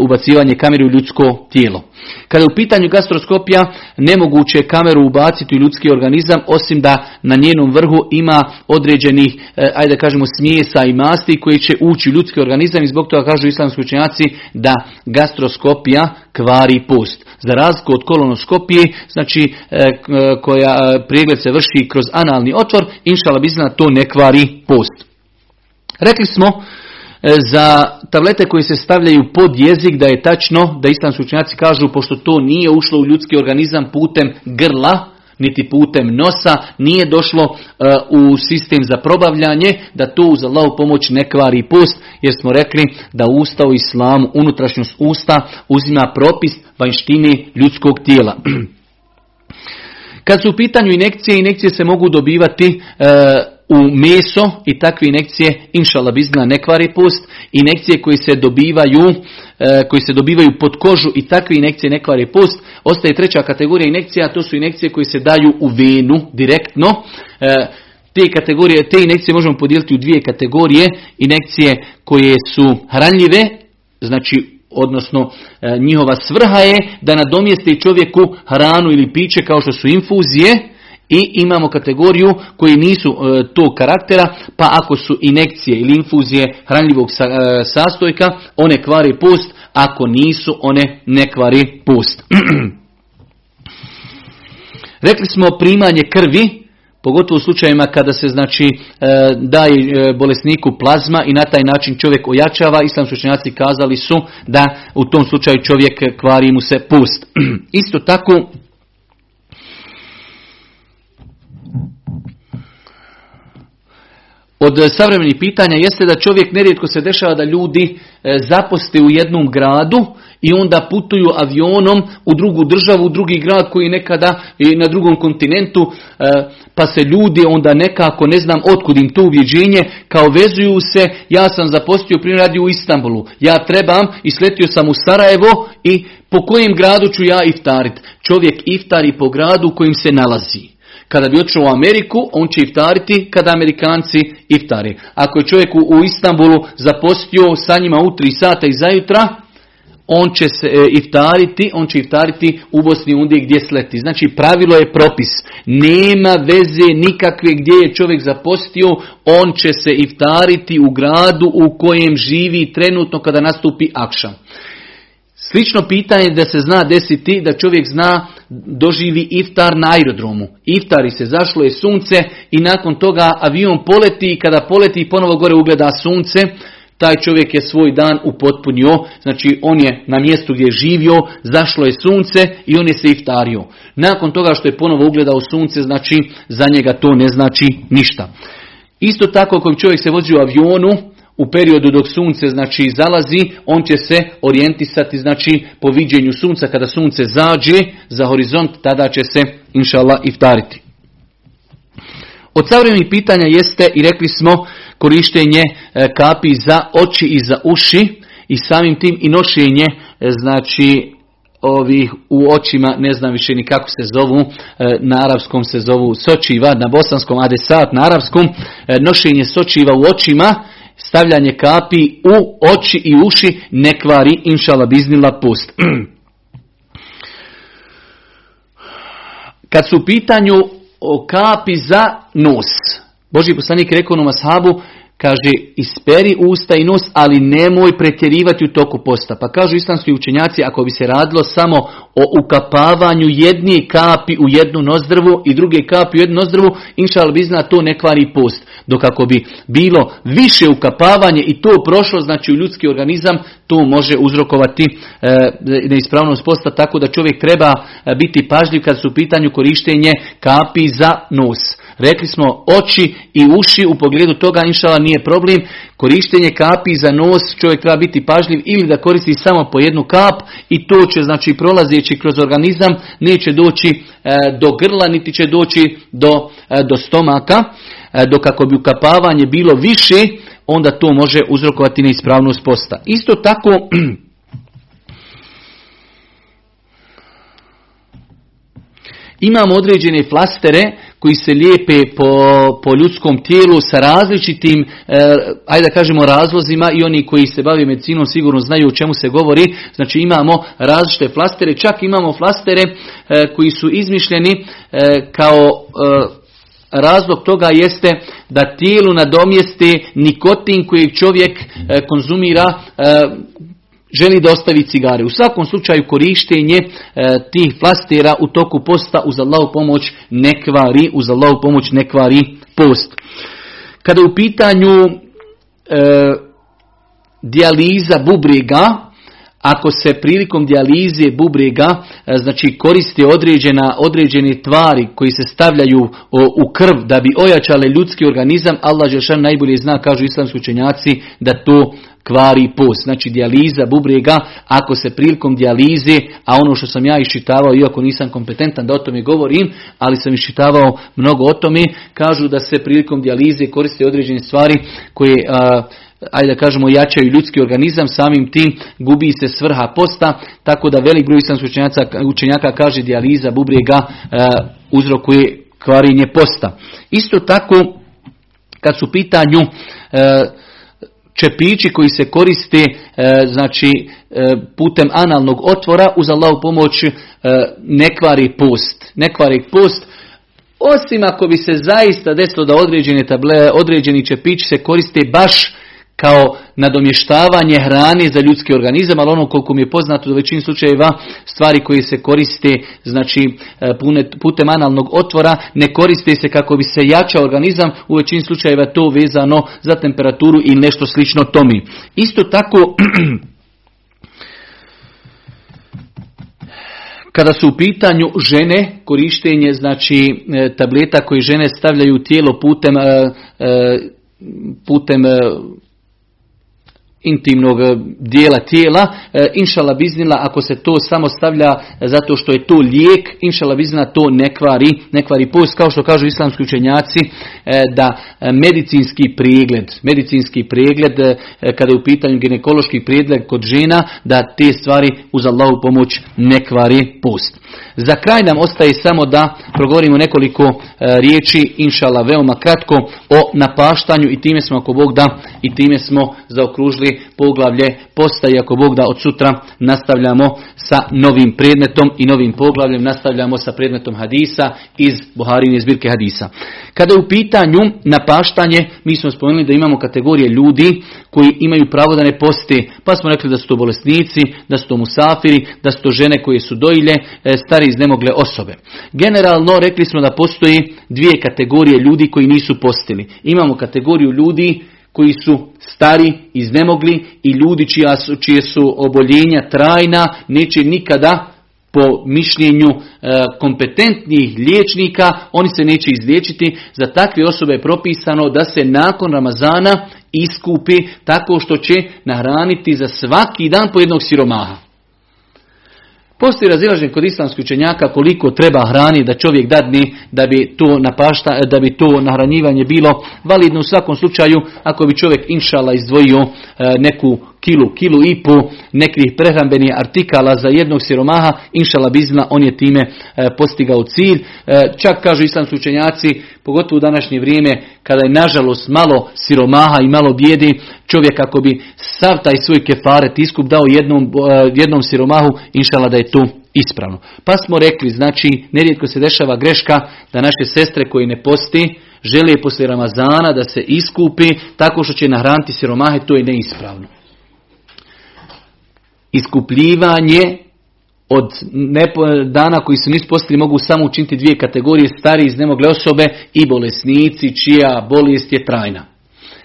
ubacivanje kamere u ljudsko tijelo. Kada je u pitanju gastroskopija, nemoguće je kameru ubaciti u ljudski organizam, osim da na njenom vrhu ima određenih, e, ajde da kažemo, smjesa i masti koji će ući u ljudski organizam i zbog toga kažu islamski učenjaci da gastroskopija kvari post. Za razliku od kolonoskopije, znači e, e, koja pregled se vrši kroz analni otvor, inšala bizna to ne kvari post. Rekli smo za tablete koje se stavljaju pod jezik da je tačno da islamski učenjaci kažu pošto to nije ušlo u ljudski organizam putem grla niti putem nosa nije došlo e, u sistem za probavljanje da to uz Allahu pomoć ne kvari post jer smo rekli da usta u islamu unutrašnjost usta uzima propis vanjštine ljudskog tijela. Kad su u pitanju inekcije, inekcije se mogu dobivati e, u meso i takve inekcije, inšala bizna ne kvari post, inekcije koji se dobivaju e, koji se dobivaju pod kožu i takve inekcije ne kvari post, ostaje treća kategorija inekcija, to su inekcije koji se daju u venu direktno. E, te kategorije, te inekcije možemo podijeliti u dvije kategorije, inekcije koje su hranljive, znači odnosno e, njihova svrha je da nadomjeste čovjeku hranu ili piće kao što su infuzije, i imamo kategoriju koji nisu e, tog karaktera, pa ako su inekcije ili infuzije hranljivog e, sastojka, one kvari post, ako nisu, one ne kvari post. Rekli smo primanje krvi, pogotovo u slučajevima kada se znači e, daje bolesniku plazma i na taj način čovjek ojačava, islamski učenjaci kazali su da u tom slučaju čovjek kvari mu se post. Isto tako od e, savremenih pitanja jeste da čovjek nerijetko se dešava da ljudi e, zaposte u jednom gradu i onda putuju avionom u drugu državu, u drugi grad koji nekada i na drugom kontinentu, e, pa se ljudi onda nekako, ne znam otkud im to uvjeđenje, kao vezuju se, ja sam zapostio primjer u Istanbulu, ja trebam i sletio sam u Sarajevo i po kojem gradu ću ja iftarit. Čovjek iftari po gradu u kojim se nalazi. Kada bi otišao u Ameriku, on će iftariti kada Amerikanci iftari. Ako je čovjek u Istanbulu zapostio sa njima u tri sata i zajutra, on će se e, iftariti, on će iftariti u Bosni undije gdje sleti. Znači pravilo je propis. Nema veze nikakve gdje je čovjek zapostio, on će se iftariti u gradu u kojem živi trenutno kada nastupi akšam. Slično pitanje da se zna desiti da čovjek zna doživi iftar na aerodromu. Iftari se, zašlo je sunce i nakon toga avion poleti i kada poleti ponovo gore ugleda sunce, taj čovjek je svoj dan upotpunio, znači on je na mjestu gdje je živio, zašlo je sunce i on je se iftario. Nakon toga što je ponovo ugledao sunce, znači za njega to ne znači ništa. Isto tako ako čovjek se vozi u avionu, u periodu dok sunce znači zalazi, on će se orijentisati znači po viđenju sunca kada sunce zađe za horizont, tada će se inšallah iftariti. Od savremenih pitanja jeste i rekli smo korištenje e, kapi za oči i za uši i samim tim i nošenje e, znači ovih u očima, ne znam više ni kako se zovu, e, na arapskom se zovu sočiva, na bosanskom adesat, na arapskom nošenje sočiva u očima, stavljanje kapi u oči i uši ne kvari inšala biznila pust. Kad su u pitanju o kapi za nos, Boži poslanik rekao na mashabu, kaže isperi usta i nos, ali nemoj pretjerivati u toku posta. Pa kažu islamski učenjaci, ako bi se radilo samo o ukapavanju jedne kapi u jednu nozdrvu i druge kapi u jednu nozdrvu, inšal bizna to ne kvari post. Dok ako bi bilo više ukapavanje i to prošlo, znači u ljudski organizam, to može uzrokovati e, neispravnost posta, tako da čovjek treba e, biti pažljiv kad su u pitanju korištenje kapi za nos. Rekli smo oči i uši u pogledu toga inšala nije problem. Korištenje kapi za nos čovjek treba biti pažljiv ili da koristi samo po jednu kap i to će znači prolazeći kroz organizam neće doći e, do grla niti će doći do, e, do stomaka. E, dok ako bi ukapavanje bilo više onda to može uzrokovati neispravnost posta. Isto tako imamo određene flastere koji se lijepe po, po ljudskom tijelu sa različitim, e, ajde da kažemo razlozima i oni koji se bave medicinom sigurno znaju o čemu se govori. Znači imamo različite flastere, čak imamo flastere e, koji su izmišljeni e, kao razlog toga jeste da tijelu nadomjeste nikotin kojeg čovjek konzumira želi da ostavi cigare. U svakom slučaju korištenje e, tih flastera u toku posta uz Allahu pomoć ne kvari, uz Allahu pomoć ne kvari post. Kada u pitanju e, dijaliza bubrega, ako se prilikom dijalize bubrega e, znači koriste određena, određene tvari koji se stavljaju u krv da bi ojačale ljudski organizam, Allah Žešan najbolje zna, kažu islamski učenjaci, da to kvari post. Znači dijaliza bubrega, ako se prilikom dijalize, a ono što sam ja iščitavao, iako nisam kompetentan da o tome govorim, ali sam iščitavao mnogo o tome, kažu da se prilikom dijalize koriste određene stvari koje ajde da kažemo jačaju ljudski organizam, samim tim gubi se svrha posta, tako da velik broj islamskih učenjaka kaže dijaliza bubrega uzrokuje kvarinje posta. Isto tako, kad su u pitanju čepići koji se koriste e, znači e, putem analnog otvora uz Allahu pomoć e, ne kvari post. Ne kvari post osim ako bi se zaista desilo da određene table, određeni čepići se koriste baš kao nadomještavanje hrane za ljudski organizam, ali ono koliko mi je poznato u većini slučajeva stvari koje se koriste znači e, putem analnog otvora ne koriste se kako bi se jačao organizam, u većini slučajeva to vezano za temperaturu i nešto slično tomi. Isto tako Kada su u pitanju žene, korištenje znači e, tableta koje žene stavljaju u tijelo putem, e, putem intimnog eh, dijela tijela, e, inšala biznila ako se to samo stavlja zato što je to lijek, inšala biznila to ne kvari, ne kvari post, kao što kažu islamski učenjaci eh, da medicinski pregled, medicinski pregled kada je u pitanju ginekološki pregled kod žena, da te stvari uz Allahu pomoć ne kvari post. Za kraj nam ostaje samo da progovorimo nekoliko riječi, inšala veoma kratko, o napaštanju i time smo ako Bog da i time smo zaokružili poglavlje postaje ako Bog da od sutra nastavljamo sa novim predmetom i novim poglavljem nastavljamo sa predmetom hadisa iz Buharine zbirke hadisa. Kada je u pitanju napaštanje, mi smo spomenuli da imamo kategorije ljudi koji imaju pravo da ne poste, pa smo rekli da su to bolesnici, da su to musafiri, da su to žene koje su dojilje, e, stari iznemogle osobe. Generalno rekli smo da postoji dvije kategorije ljudi koji nisu postili. Imamo kategoriju ljudi koji su stari, iznemogli i ljudi čija su, čije su oboljenja trajna, neće nikada po mišljenju e, kompetentnih liječnika, oni se neće izliječiti. Za takve osobe je propisano da se nakon Ramazana iskupi tako što će nahraniti za svaki dan po jednog siromaha. Postoji razilaženje kod islamskih učenjaka koliko treba hrani da čovjek dadni da bi to napašta, da bi to nahranjivanje bilo validno u svakom slučaju ako bi čovjek inšala izdvojio e, neku kilu, kilu i po nekih prehrambenih artikala za jednog siromaha, inšala bizna, on je time e, postigao cilj. E, čak kažu islamski učenjaci, pogotovo u današnje vrijeme, kada je nažalost malo siromaha i malo bijedi, čovjek ako bi sav taj svoj kefaret iskup dao jednom, e, jednom siromahu, inšala da je to ispravno. Pa smo rekli, znači, nerijetko se dešava greška da naše sestre koji ne posti, žele poslije Ramazana da se iskupi tako što će nahraniti siromahe, to je neispravno iskupljivanje od dana koji su nisu postali mogu samo učiniti dvije kategorije, stari iznemogle osobe i bolesnici čija bolest je trajna.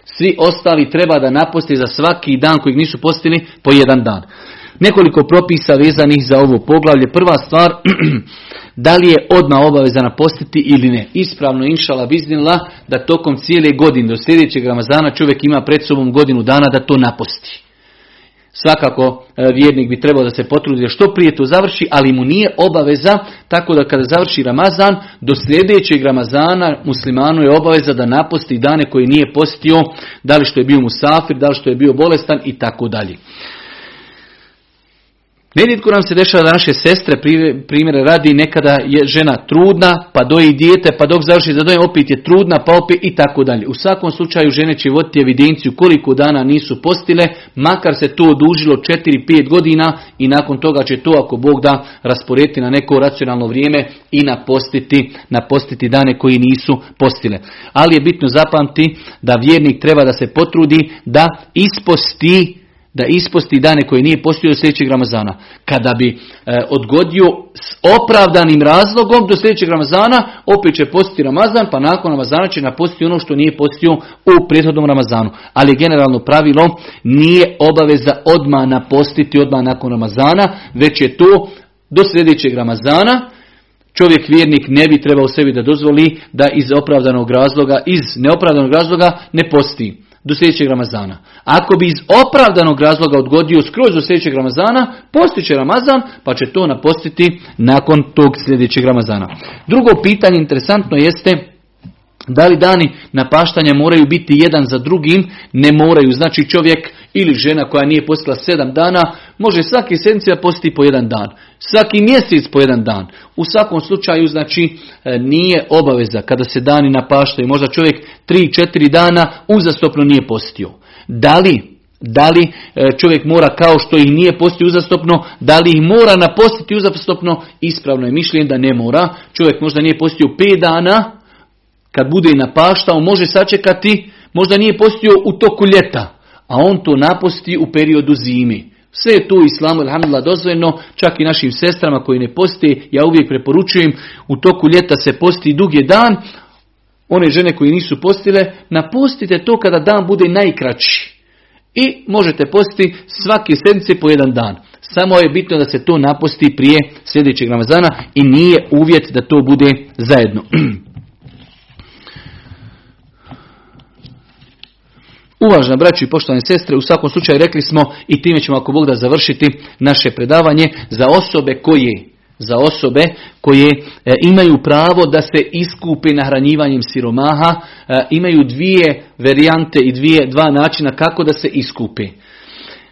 Svi ostali treba da naposti za svaki dan kojeg nisu postili po jedan dan. Nekoliko propisa vezanih za ovo poglavlje. Prva stvar, da li je odmah obaveza napostiti ili ne. Ispravno inšala biznila da tokom cijele godine do sljedećeg Ramazana čovjek ima pred sobom godinu dana da to naposti. Svakako e, vjernik bi trebao da se potrudi da što prije to završi, ali mu nije obaveza, tako da kada završi Ramazan, do sljedećeg Ramazana muslimanu je obaveza da naposti dane koje nije postio, da li što je bio musafir, da li što je bio bolestan i tako dalje. Nerijetko nam se dešava da naše sestre, primjere radi, nekada je žena trudna, pa doji dijete, pa dok završi za dojem opet je trudna, pa opet i tako dalje. U svakom slučaju žene će voditi evidenciju koliko dana nisu postile, makar se to odužilo 4-5 godina i nakon toga će to, ako Bog da, rasporediti na neko racionalno vrijeme i napostiti, napostiti dane koji nisu postile. Ali je bitno zapamti da vjernik treba da se potrudi da isposti da isposti dane koje nije postio do sljedećeg Ramazana. Kada bi e, odgodio s opravdanim razlogom do sljedećeg Ramazana, opet će postiti Ramazan, pa nakon Ramazana će napostiti ono što nije postio u prethodnom Ramazanu. Ali generalno pravilo nije obaveza odmah napostiti odmah nakon Ramazana, već je to do sljedećeg Ramazana, Čovjek vjernik ne bi trebao sebi da dozvoli da iz opravdanog razloga, iz neopravdanog razloga ne posti do sljedećeg Ramazana. Ako bi iz opravdanog razloga odgodio skroz do sljedećeg Ramazana, postiće Ramazan, pa će to napostiti nakon tog sljedećeg Ramazana. Drugo pitanje interesantno jeste da li dani napaštanja moraju biti jedan za drugim? Ne moraju. Znači čovjek ili žena koja nije postila sedam dana, može svaki sedmice postiti po jedan dan. Svaki mjesec po jedan dan. U svakom slučaju znači e, nije obaveza kada se dani napaštaju. Možda čovjek tri, četiri dana uzastopno nije postio. Da li da li e, čovjek mora kao što ih nije postio uzastopno, da li ih mora napostiti uzastopno, ispravno je mišljenje da ne mora. Čovjek možda nije postio pet dana, kad bude napaštao, može sačekati, možda nije postio u toku ljeta, a on to naposti u periodu zimi. Sve je tu islamu, alhamdulillah, dozvoljeno, čak i našim sestrama koji ne posti, ja uvijek preporučujem, u toku ljeta se posti dugi dan, one žene koji nisu postile, napostite to kada dan bude najkraći. I možete postiti svake sedmice po jedan dan. Samo je bitno da se to naposti prije sljedećeg Ramazana i nije uvjet da to bude zajedno. Uvažena braći i poštovane sestre, u svakom slučaju rekli smo i time ćemo ako Bog da završiti naše predavanje za osobe koje za osobe koje e, imaju pravo da se iskupe nahranjivanjem siromaha, e, imaju dvije varijante i dvije, dva načina kako da se iskupe.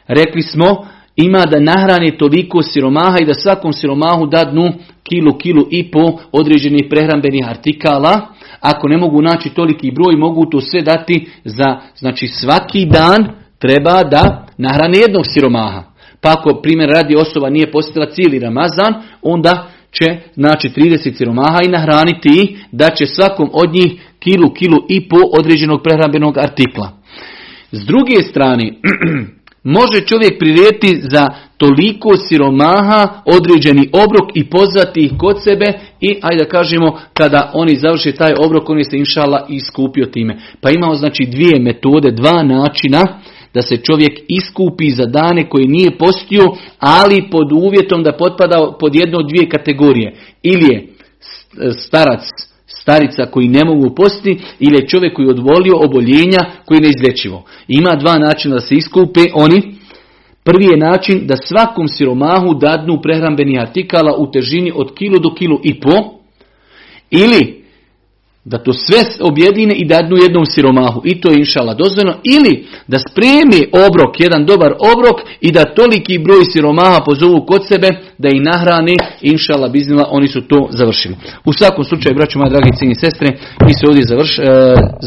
Rekli smo, ima da nahrani toliko siromaha i da svakom siromahu dadnu kilu, kilu i po određenih prehrambenih artikala, ako ne mogu naći toliki broj, mogu to sve dati za, znači svaki dan treba da nahrane jednog siromaha. Pa ako primjer radi osoba nije posjetila cijeli Ramazan, onda će znači 30 siromaha i nahraniti da će svakom od njih kilu, kilu i po određenog prehrambenog artikla. S druge strane, može čovjek pririjeti za toliko siromaha određeni obrok i pozvati ih kod sebe i ajde da kažemo kada oni završe taj obrok on je se inšala iskupio time. Pa imamo znači dvije metode, dva načina da se čovjek iskupi za dane koje nije postio, ali pod uvjetom da potpada pod jednu od dvije kategorije. Ili je starac, starica koji ne mogu postiti ili je čovjek koji je odvolio oboljenja koji je neizlječivo. Ima dva načina da se iskupe oni Prvi je način da svakom siromahu dadnu prehrambeni artikala u težini od kilo do kilo i po, ili da to sve objedine i dadnu jednom siromahu. I to je inšala dozvoljeno. Ili da spremi obrok, jedan dobar obrok i da toliki broj siromaha pozovu kod sebe da ih nahrani. Inšala biznila, oni su to završili. U svakom slučaju, braću moja dragi cijeni sestre, mi se ovdje završ, e,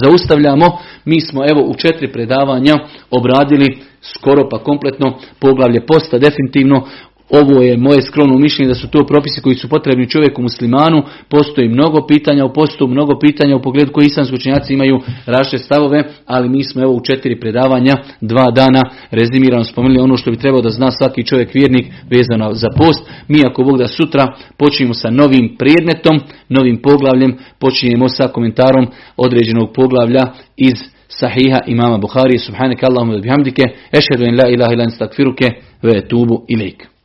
zaustavljamo. Mi smo evo u četiri predavanja obradili skoro pa kompletno poglavlje posta definitivno ovo je moje skromno mišljenje da su to propisi koji su potrebni čovjeku muslimanu. Postoji mnogo pitanja u postu, mnogo pitanja u pogledu koji islamski učenjaci imaju različite stavove, ali mi smo evo u četiri predavanja, dva dana rezimirano spomenuli ono što bi trebao da zna svaki čovjek vjernik vezano za post. Mi ako Bog da sutra počinjemo sa novim predmetom, novim poglavljem, počinjemo sa komentarom određenog poglavlja iz Sahiha imama Buhari, subhanaka Allahumma bihamdike, ešhedu in la ilaha ila ve etubu ilaik.